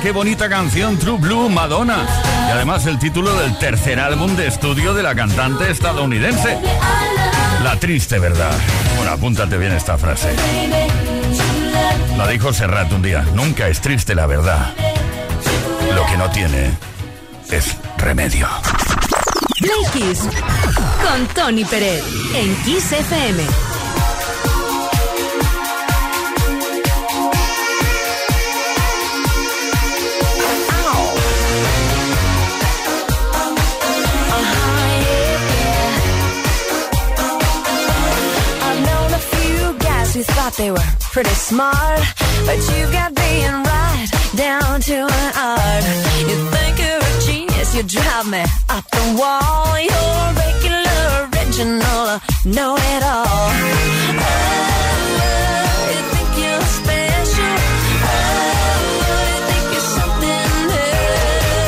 Qué bonita canción, True Blue Madonna. Y además el título del tercer álbum de estudio de la cantante estadounidense. La triste verdad. Bueno, apúntate bien esta frase. La dijo Serrat un día. Nunca es triste la verdad. Lo que no tiene es remedio. Con Tony Pérez en Kiss FM. They were pretty smart, but you got being right down to an art. You think you're a genius, you drive me up the wall. You're regular, original, uh, know it all. Oh, you think you're special? Oh, you think you're something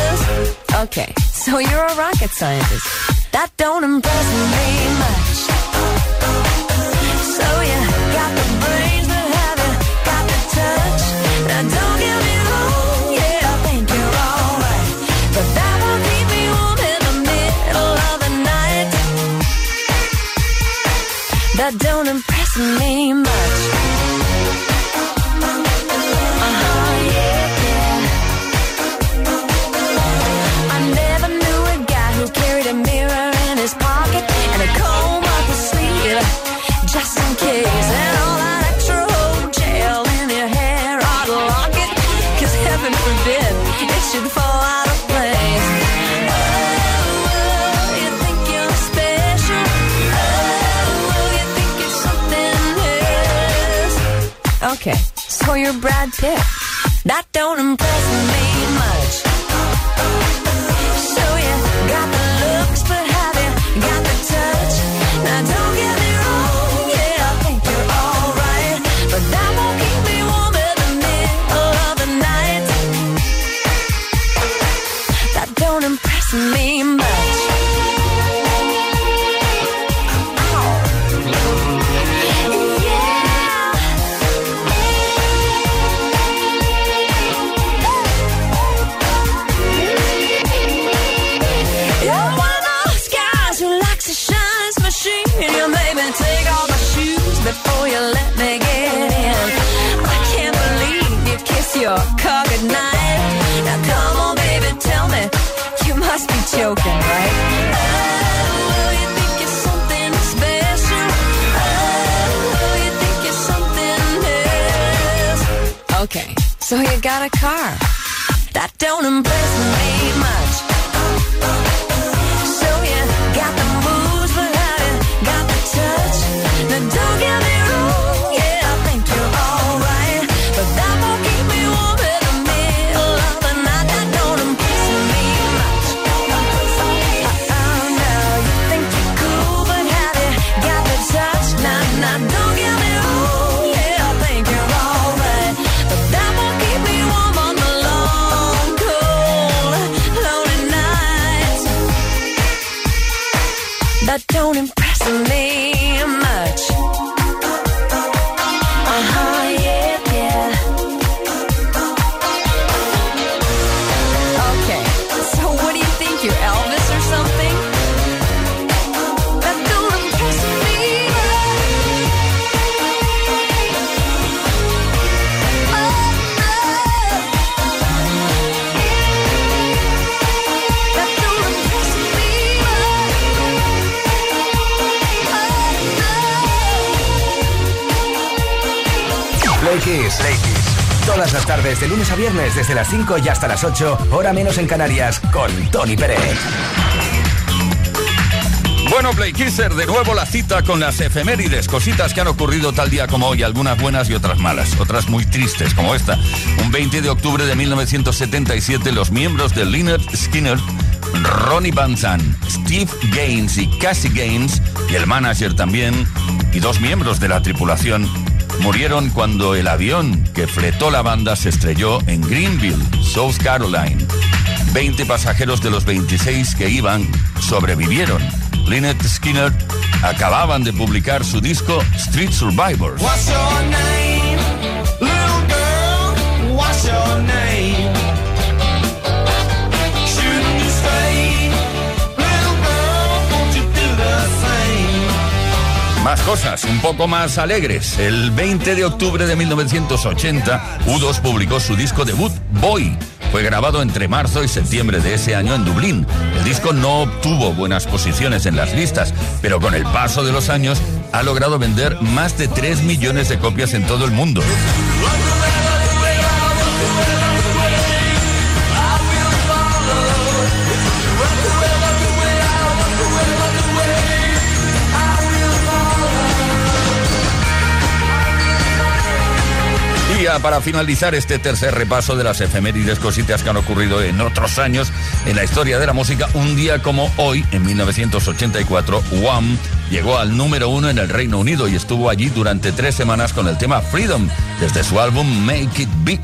else? Okay, so you're a rocket scientist. That don't impress me much. Okay, so you got a car. That don't impress me tardes, de lunes a viernes, desde las 5 y hasta las 8, hora menos en Canarias, con Tony Pérez. Bueno, Play Kisser, de nuevo la cita con las efemérides, cositas que han ocurrido tal día como hoy, algunas buenas y otras malas, otras muy tristes como esta. Un 20 de octubre de 1977, los miembros de Leonard Skinner, Ronnie Van Zant, Steve Gaines y Cassie Gaines, y el manager también, y dos miembros de la tripulación, murieron cuando el avión que fletó la banda se estrelló en Greenville, South Carolina. 20 pasajeros de los 26 que iban sobrevivieron. Lynyrd Skinner acababan de publicar su disco Street Survivors. Más cosas, un poco más alegres. El 20 de octubre de 1980, U2 publicó su disco debut, Boy. Fue grabado entre marzo y septiembre de ese año en Dublín. El disco no obtuvo buenas posiciones en las listas, pero con el paso de los años ha logrado vender más de 3 millones de copias en todo el mundo. Para finalizar este tercer repaso de las efemérides cositas que han ocurrido en otros años en la historia de la música, un día como hoy, en 1984, Wham llegó al número uno en el Reino Unido y estuvo allí durante tres semanas con el tema Freedom, desde su álbum Make It Big.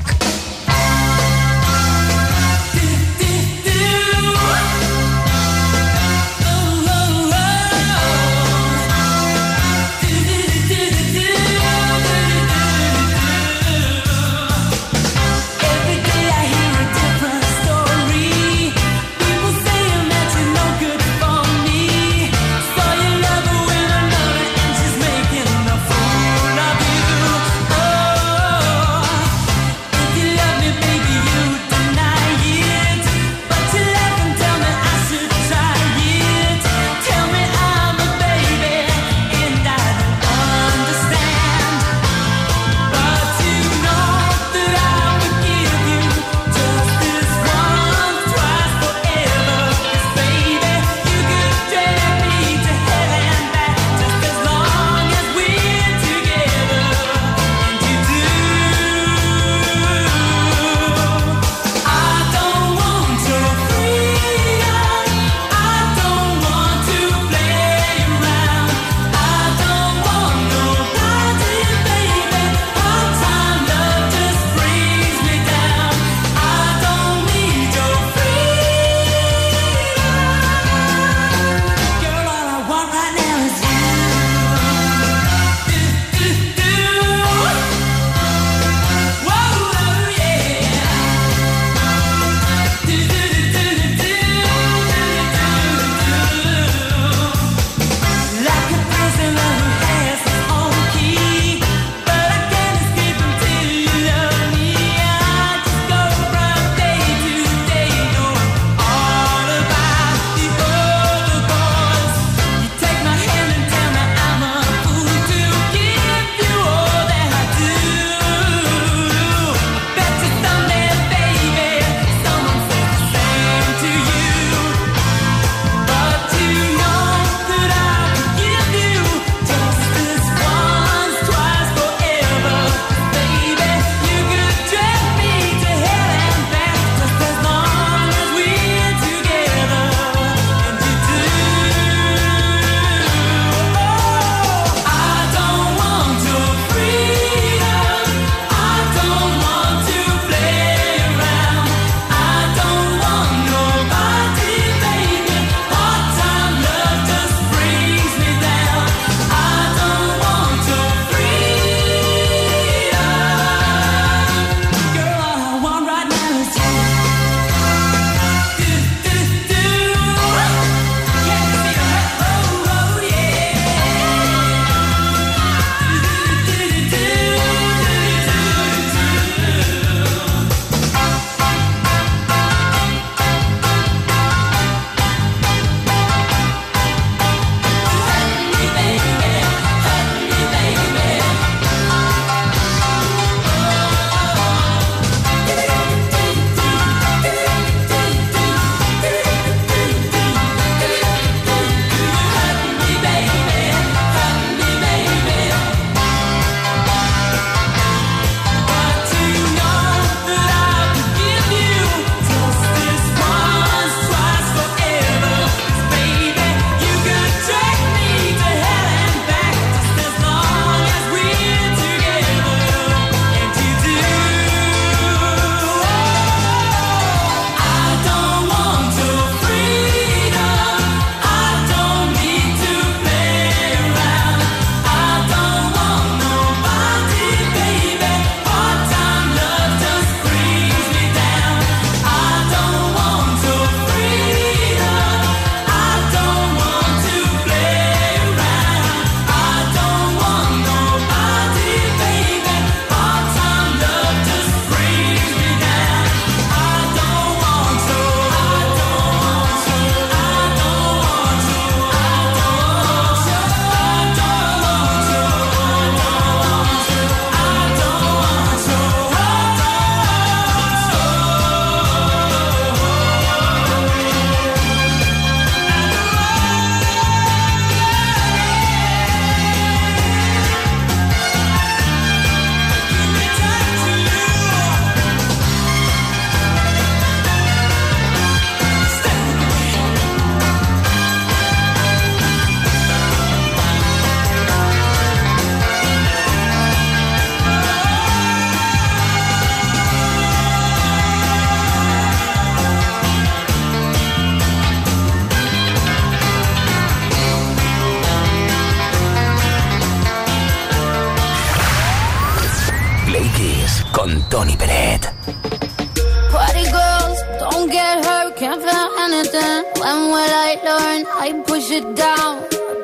Anything. When will I learn? I push it down,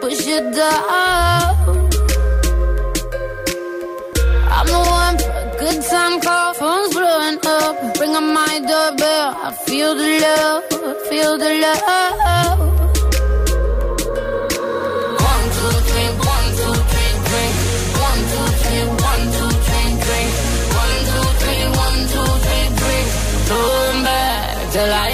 push it down. I'm the one for a good time call, phone's blowing up. Bring on my doorbell, I feel the love, feel the love. One, two, three, one, two, three, drink. One, two, three, one, two, three, drink. One, two, three, one, two, three, drink. Throwing back till I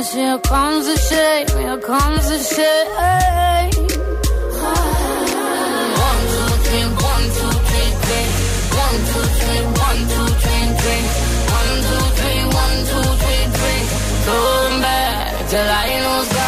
this. Here comes the shame. Here comes the shame. One, two, three, one, two, three, drink. One, two, three, one, two, three, drink. One, two, three, one, two, three. Going back till I lose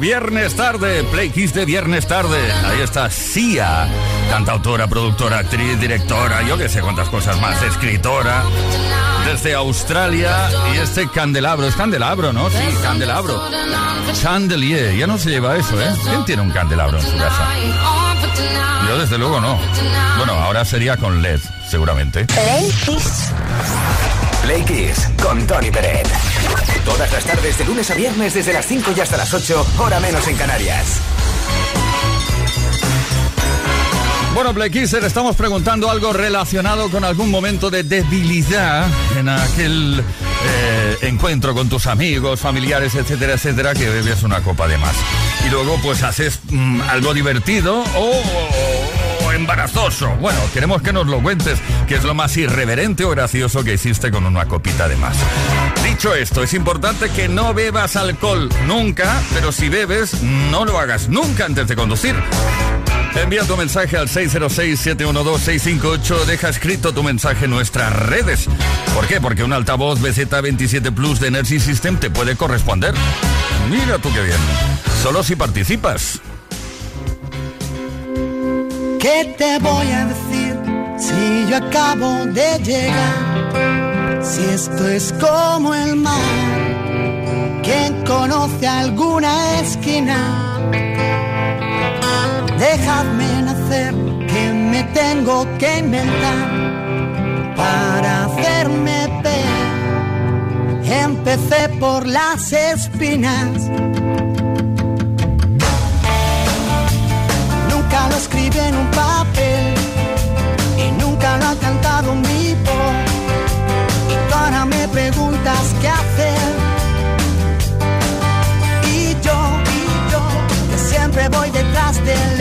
viernes tarde. Play Kiss de viernes tarde. Ahí está Sia, cantautora, productora, actriz, directora, yo que sé cuántas cosas más, escritora. Desde Australia y este candelabro, es candelabro, ¿no? Sí, candelabro. Chandelier, ya no se lleva eso, ¿eh? ¿Quién tiene un candelabro en su casa? Yo desde luego no. Bueno, ahora sería con LED, seguramente. Play Kiss con Tony Peret. Todas las tardes de lunes a viernes desde las 5 y hasta las 8, hora menos en Canarias. Bueno, Play Kisser, estamos preguntando algo relacionado con algún momento de debilidad en aquel eh, encuentro con tus amigos, familiares, etcétera, etcétera, que bebes una copa de más. Y luego pues haces mm, algo divertido o, embarazoso. Bueno, queremos que nos lo cuentes, que es lo más irreverente o gracioso que hiciste con una copita de más. Dicho esto, es importante que no bebas alcohol nunca, pero si bebes, no lo hagas nunca antes de conducir. Envía tu mensaje al 606-712-658. Deja escrito tu mensaje en nuestras redes. ¿Por qué? Porque un altavoz BZ27 Plus de Energy System te puede corresponder. Mira tú qué bien. Solo si participas. ¿Qué te voy a decir si yo acabo de llegar? Si esto es como el mar, ¿quién conoce alguna esquina? Dejadme nacer, que me tengo que inventar para hacerme ver. Empecé por las espinas. escribe en un papel y nunca lo ha cantado un vivo. Y tú ahora me preguntas qué hacer. Y yo, y yo, que siempre voy detrás de él.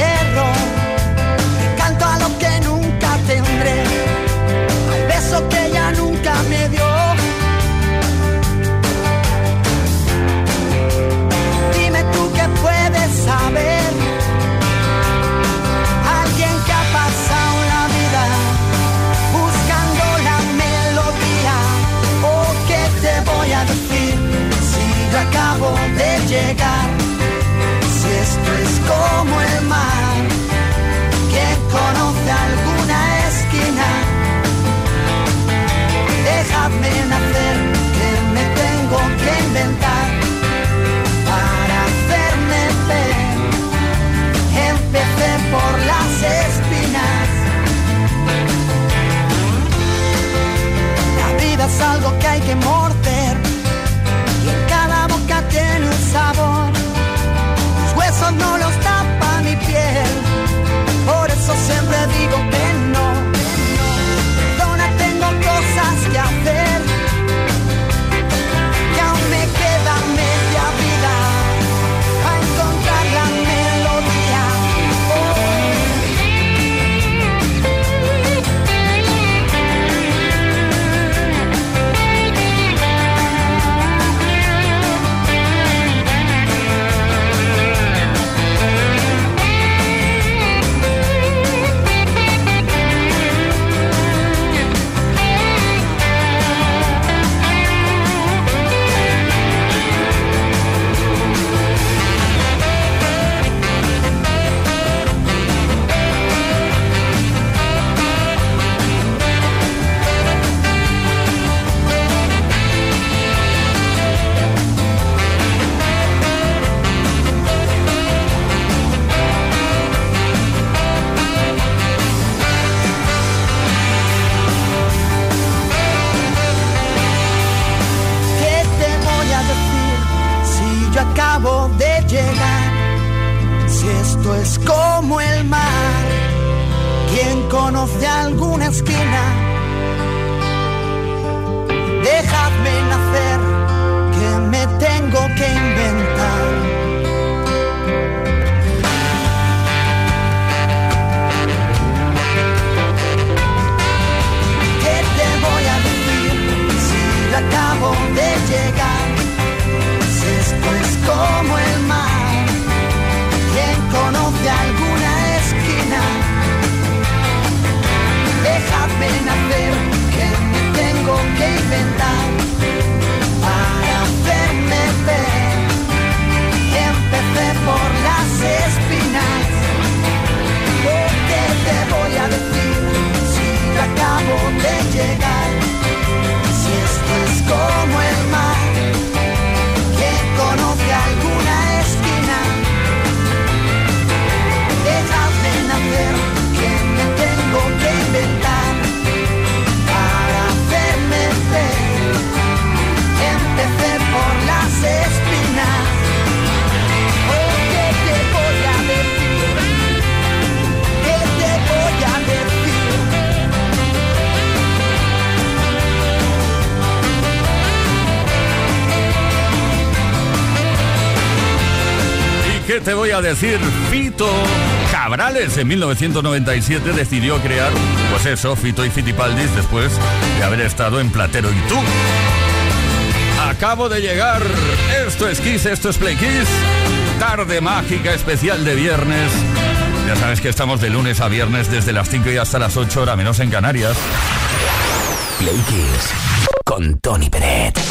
como el mar que conoce alguna esquina. Déjame nacer, que me tengo que inventar para hacerme ver. Empecé por las espinas. La vida es algo que hay que morir te voy a decir? Fito Cabrales en 1997 decidió crear, pues eso, Fito y Fitipaldis después de haber estado en Platero y tú. Acabo de llegar. Esto es Kiss, esto es Play Kiss. Tarde mágica especial de viernes. Ya sabes que estamos de lunes a viernes desde las 5 y hasta las 8 horas menos en Canarias. Play Kiss con Tony Peret.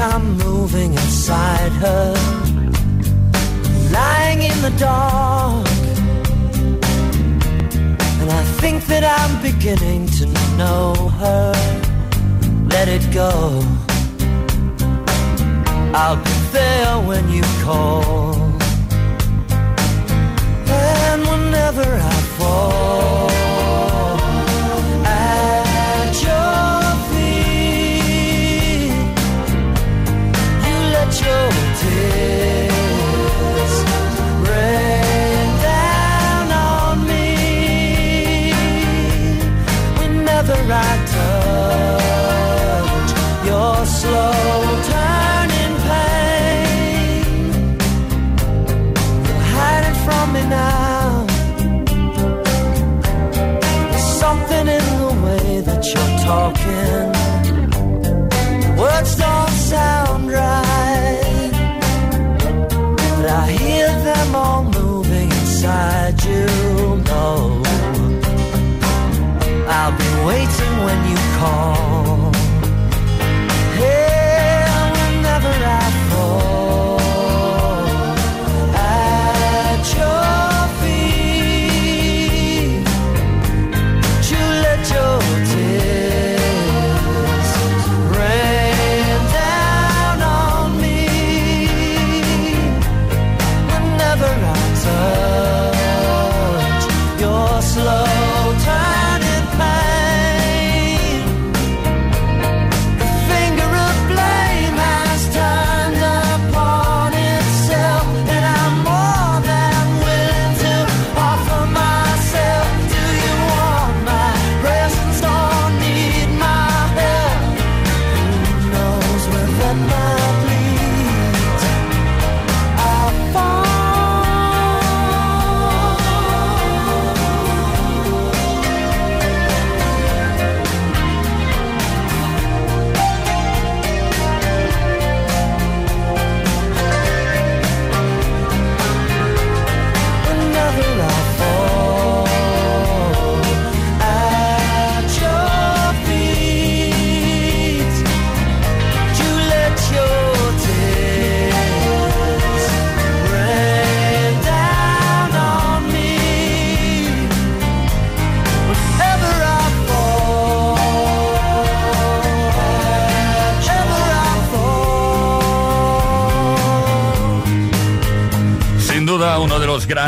I'm moving inside her. Lying in the dark. And I think that I'm beginning to know her. Let it go. I'll be there when you call. And whenever I fall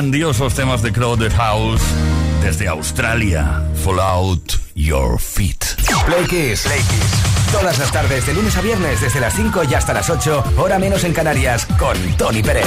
grandiosos temas de Crowded House desde Australia. Fall Out Your Feet. Play Kiss. Todas las tardes, de lunes a viernes, desde las 5 y hasta las 8, hora menos en Canarias, con Tony Pérez.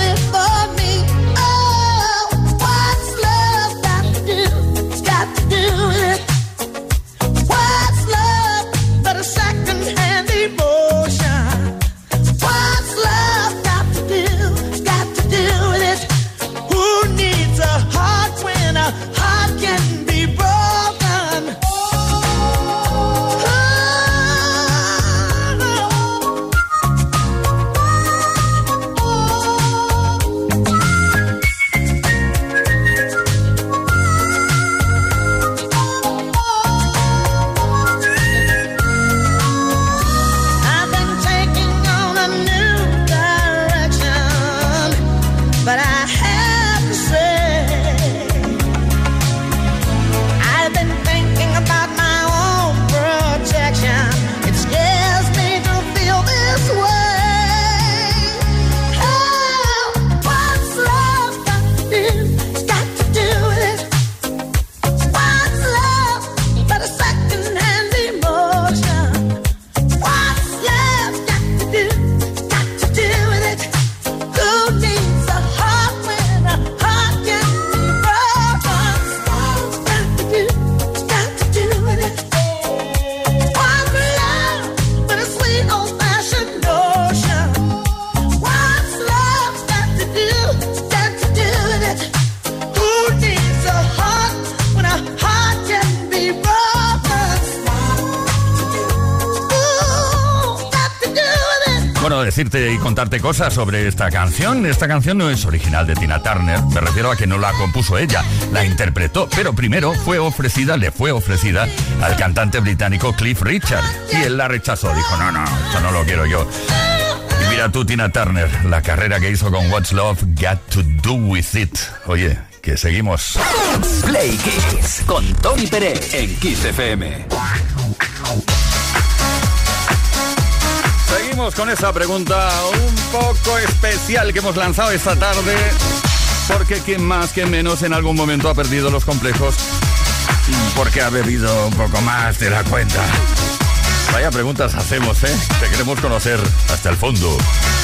contarte cosas sobre esta canción. Esta canción no es original de Tina Turner, me refiero a que no la compuso ella, la interpretó, pero primero fue ofrecida, le fue ofrecida al cantante británico Cliff Richard y él la rechazó, dijo, no, no, esto no lo quiero yo. Y mira tú, Tina Turner, la carrera que hizo con What's Love Got to Do With It. Oye, que seguimos. Play Kiss con Tony Pérez en Kiss FM. Seguimos con esa pregunta un poco especial que hemos lanzado esta tarde. Porque quien más, quien menos en algún momento ha perdido los complejos porque ha bebido un poco más de la cuenta. Vaya preguntas hacemos, ¿eh? Te queremos conocer hasta el fondo.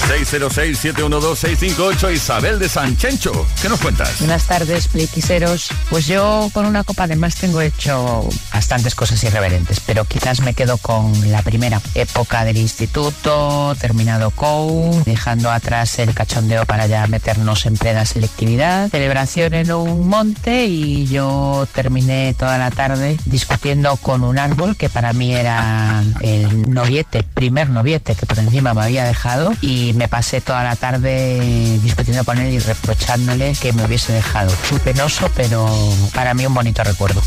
606-712-658 Isabel de Sanchencho. ¿Qué nos cuentas? Buenas tardes, pliquiseros. Pues yo con una copa de más tengo hecho bastantes cosas irreverentes, pero quizás me quedo con la primera época del instituto, terminado COU, dejando atrás el cachondeo para ya meternos en plena selectividad, celebración en un monte y yo terminé toda la tarde discutiendo con un árbol que para mí era el noviete, primer noviete que por encima me había dejado y me pasé toda la tarde discutiendo con él y reprochándole que me hubiese dejado. Fue penoso, pero para mí un bonito recuerdo.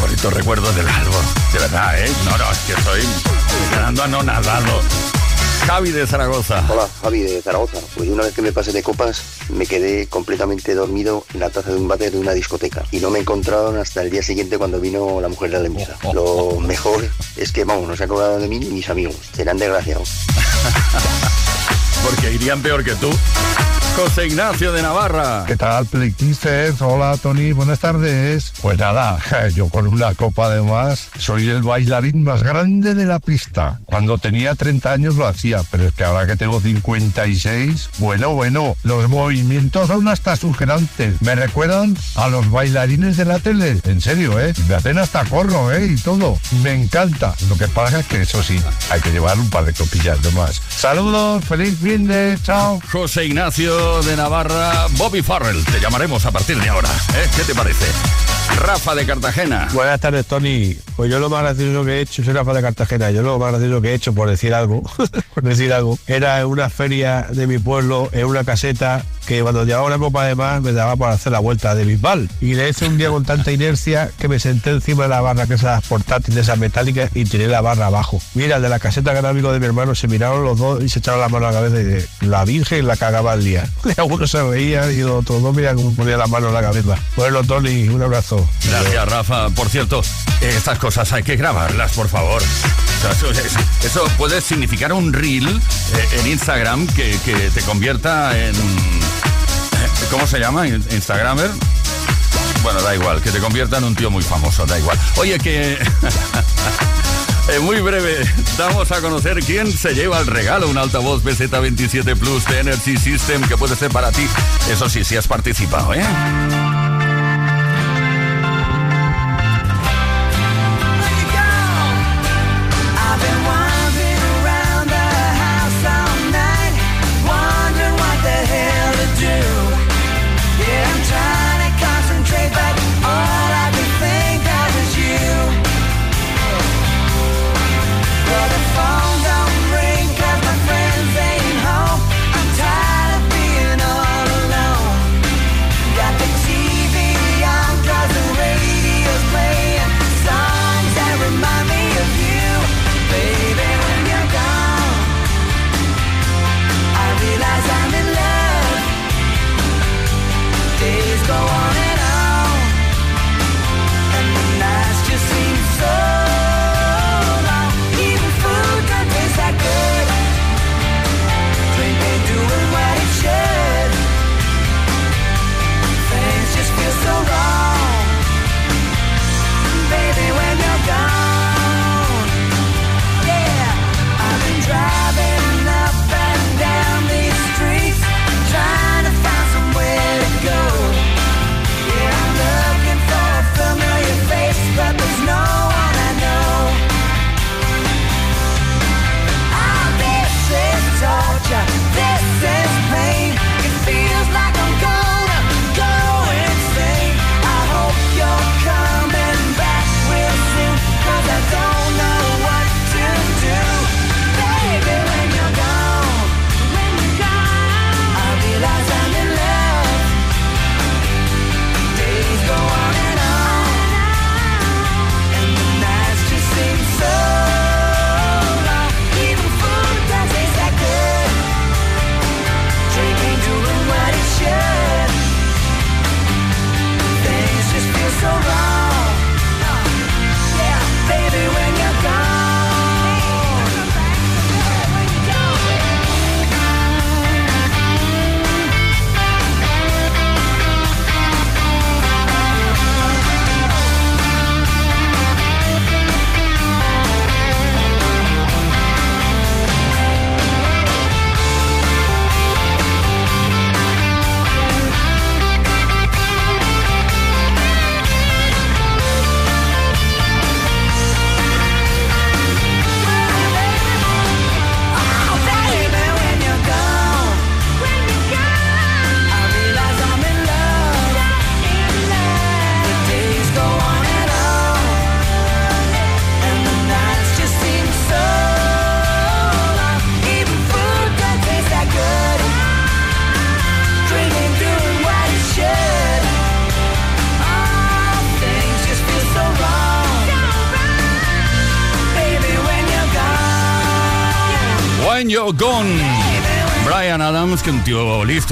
Bonito recuerdo del árbol. De verdad, ¿eh? No, no, es que estoy quedando anonadado. Javi de Zaragoza. Hola, Javi de Zaragoza. Pues una vez que me pasé de copas, me quedé completamente dormido en la taza de un váter de una discoteca. Y no me encontraron hasta el día siguiente cuando vino la mujer de la limpieza. Lo mejor es que, vamos, no se acordaron de mí ni mis amigos. Serán desgraciados. Porque irían peor que tú. José Ignacio de Navarra. ¿Qué tal, Playquisters? Hola, Tony, buenas tardes. Pues nada, yo con una copa de más soy el bailarín más grande de la pista. Cuando tenía 30 años lo hacía, pero es que ahora que tengo 56, bueno, bueno, los movimientos son hasta sugerantes. Me recuerdan a los bailarines de la tele. En serio, ¿eh? Me hacen hasta corro, ¿eh? Y todo. Me encanta. Lo que pasa es que eso sí, hay que llevar un par de copillas de más. Saludos, feliz fin de, chao. José Ignacio de Navarra, Bobby Farrell. Te llamaremos a partir de ahora. ¿eh? ¿Qué te parece? Rafa de Cartagena. Buenas tardes, Tony. Pues yo lo más gracioso que he hecho, soy Rafa de Cartagena, yo lo más gracioso que he hecho, por decir algo, por decir algo, era en una feria de mi pueblo, en una caseta, que cuando llevaba una copa de más me daba para hacer la vuelta de Bisbal. Y le hice un día con tanta inercia que me senté encima de la barra, que esas portátiles, esas metálicas, y tiré la barra abajo. Mira, de la caseta que era amigo de mi hermano, se miraron los dos y se echaron la mano a la cabeza y de la virgen la cagaba el día. Algunos se veía y los otros dos mira cómo ponía la mano en la cabeza. Bueno, Tony, un abrazo. Gracias, Rafa. Por cierto, eh, estas cosas hay que grabarlas, por favor. Eso, es- eso puede significar un reel eh, en Instagram que, que te convierta en... eh, ¿Cómo se llama? In- ¿Instagramer? Bueno, da igual, que te convierta en un tío muy famoso, da igual. Oye, que... En muy breve damos a conocer quién se lleva el regalo, un altavoz BZ27 Plus de Energy System que puede ser para ti. Eso sí, si has participado, ¿eh?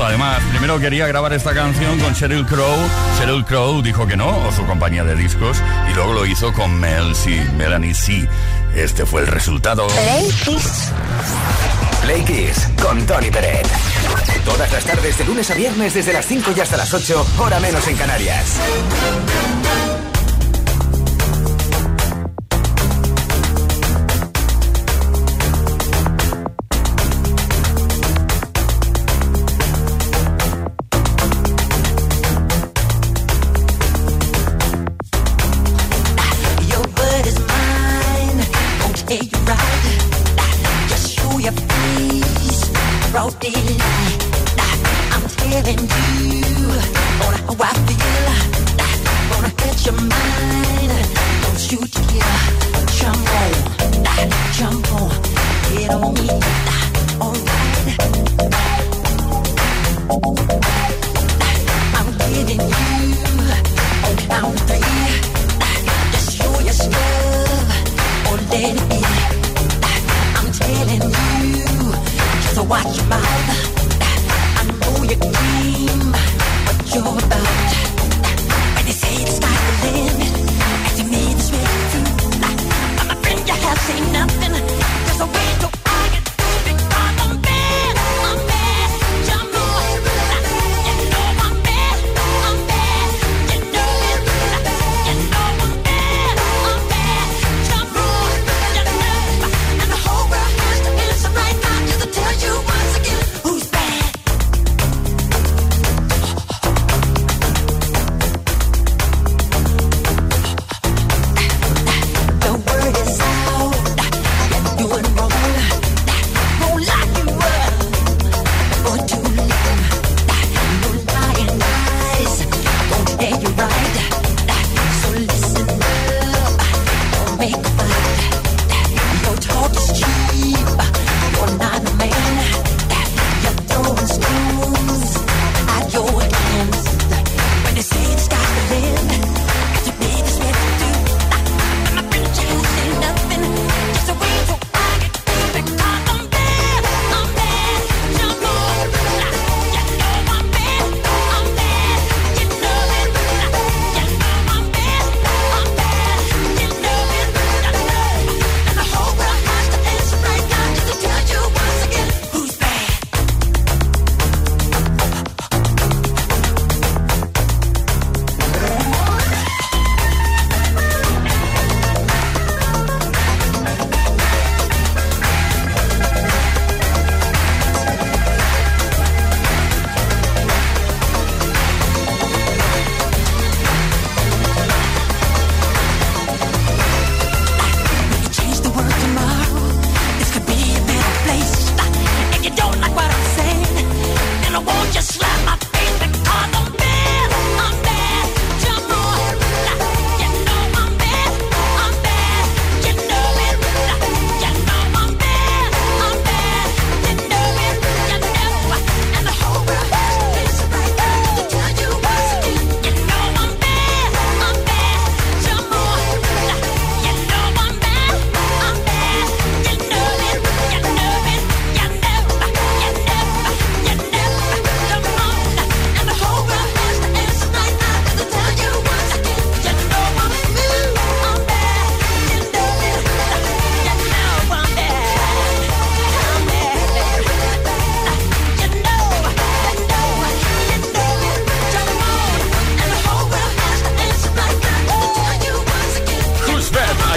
Además. Primero quería grabar esta canción con Sheryl Crow. Sheryl Crow dijo que no, o su compañía de discos, y luego lo hizo con Mel C, Melanie C. Este fue el resultado. Play Kiss. Play Kiss con Tony Peret. Todas las tardes de lunes a viernes desde las 5 y hasta las 8, hora menos en Canarias. Just show your face. Broad daylight. I'm telling you on how I feel. Gonna get your mind. Don't you dare jump on, on, get on me. Alright. I'm getting you on three. Just show your stuff let it. I'm telling you, just watch your mouth. I know you dream what you're about. When they say the sky's the limit, and to me this really true. My friend, you have seen nothing. There's a way to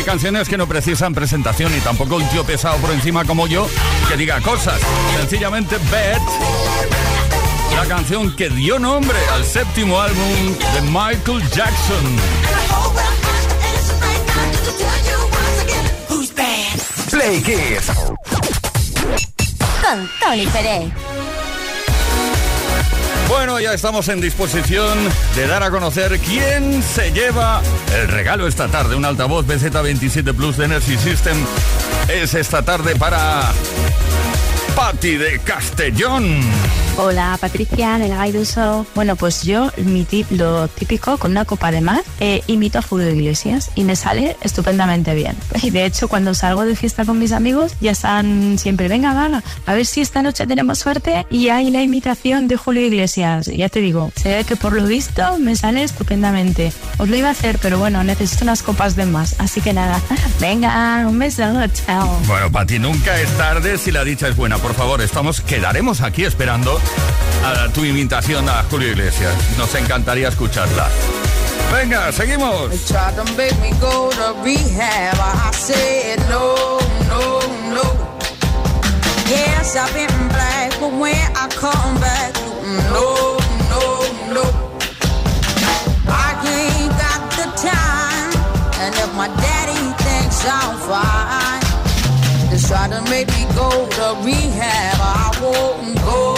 canciones que no precisan presentación y tampoco un tío pesado por encima como yo que diga cosas. Sencillamente Bet, la canción que dio nombre al séptimo álbum de Michael Jackson. Play Kiss. Con Tony Pérez. Bueno, ya estamos en disposición de dar a conocer quién se lleva el regalo esta tarde. Un altavoz BZ27 Plus de Energy System es esta tarde para Patti de Castellón. Hola Patricia, de la Gaiduso. Bueno, pues yo mi tip, lo típico con una copa de mar, eh, imito a Julio Iglesias y me sale estupendamente bien. Y de hecho cuando salgo de fiesta con mis amigos ya están siempre, venga, va, a ver si esta noche tenemos suerte y hay la imitación de Julio Iglesias. Ya te digo, se ve que por lo visto me sale estupendamente. Os lo iba a hacer, pero bueno, necesito unas copas de más. Así que nada, venga, un beso, chao. Bueno, Pati, nunca es tarde si la dicha es buena. Por favor, estamos, quedaremos aquí esperando a tu imitación a Julio Iglesias. Nos encantaría escucharla. Venga, seguimos. Yes, I've been black, but when I come back, no, no, no. I ain't got the time, and if my daddy thinks I'm fine, they try to make me go to rehab. I won't go,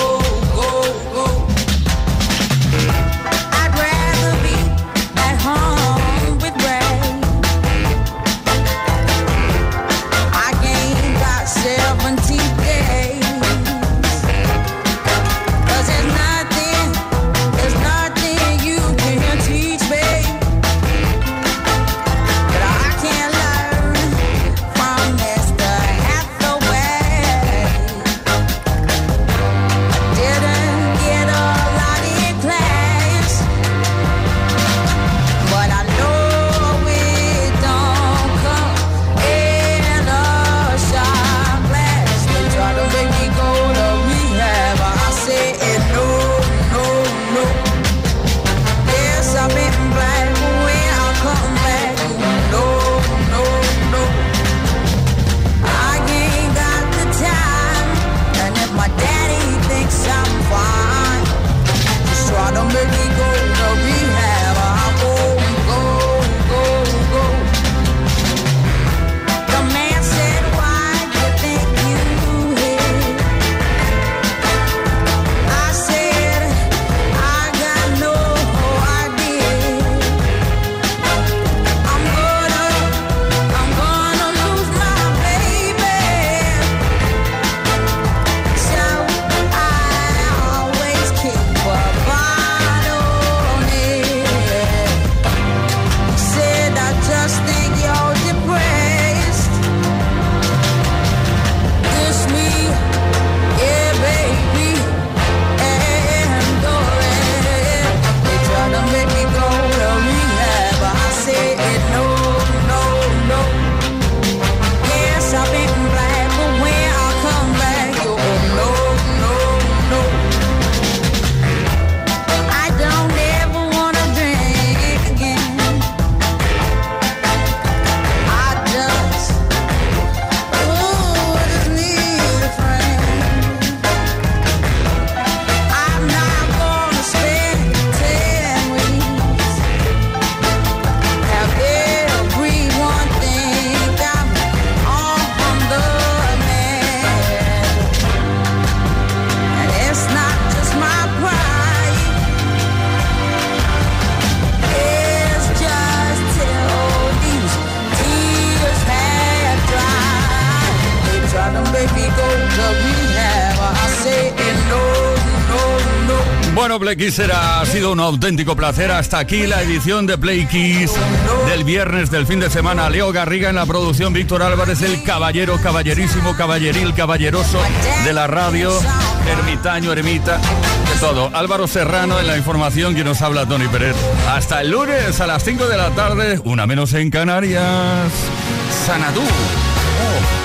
era- ha sido un auténtico placer. Hasta aquí la edición de Play Kiss del viernes del fin de semana. Leo Garriga en la producción, Víctor Álvarez, el caballero, caballerísimo, caballeril, caballeroso de la radio, ermitaño, ermita, de todo. Álvaro Serrano en la información, que nos habla Tony Pérez. Hasta el lunes a las 5 de la tarde, una menos en Canarias. Sanadú. A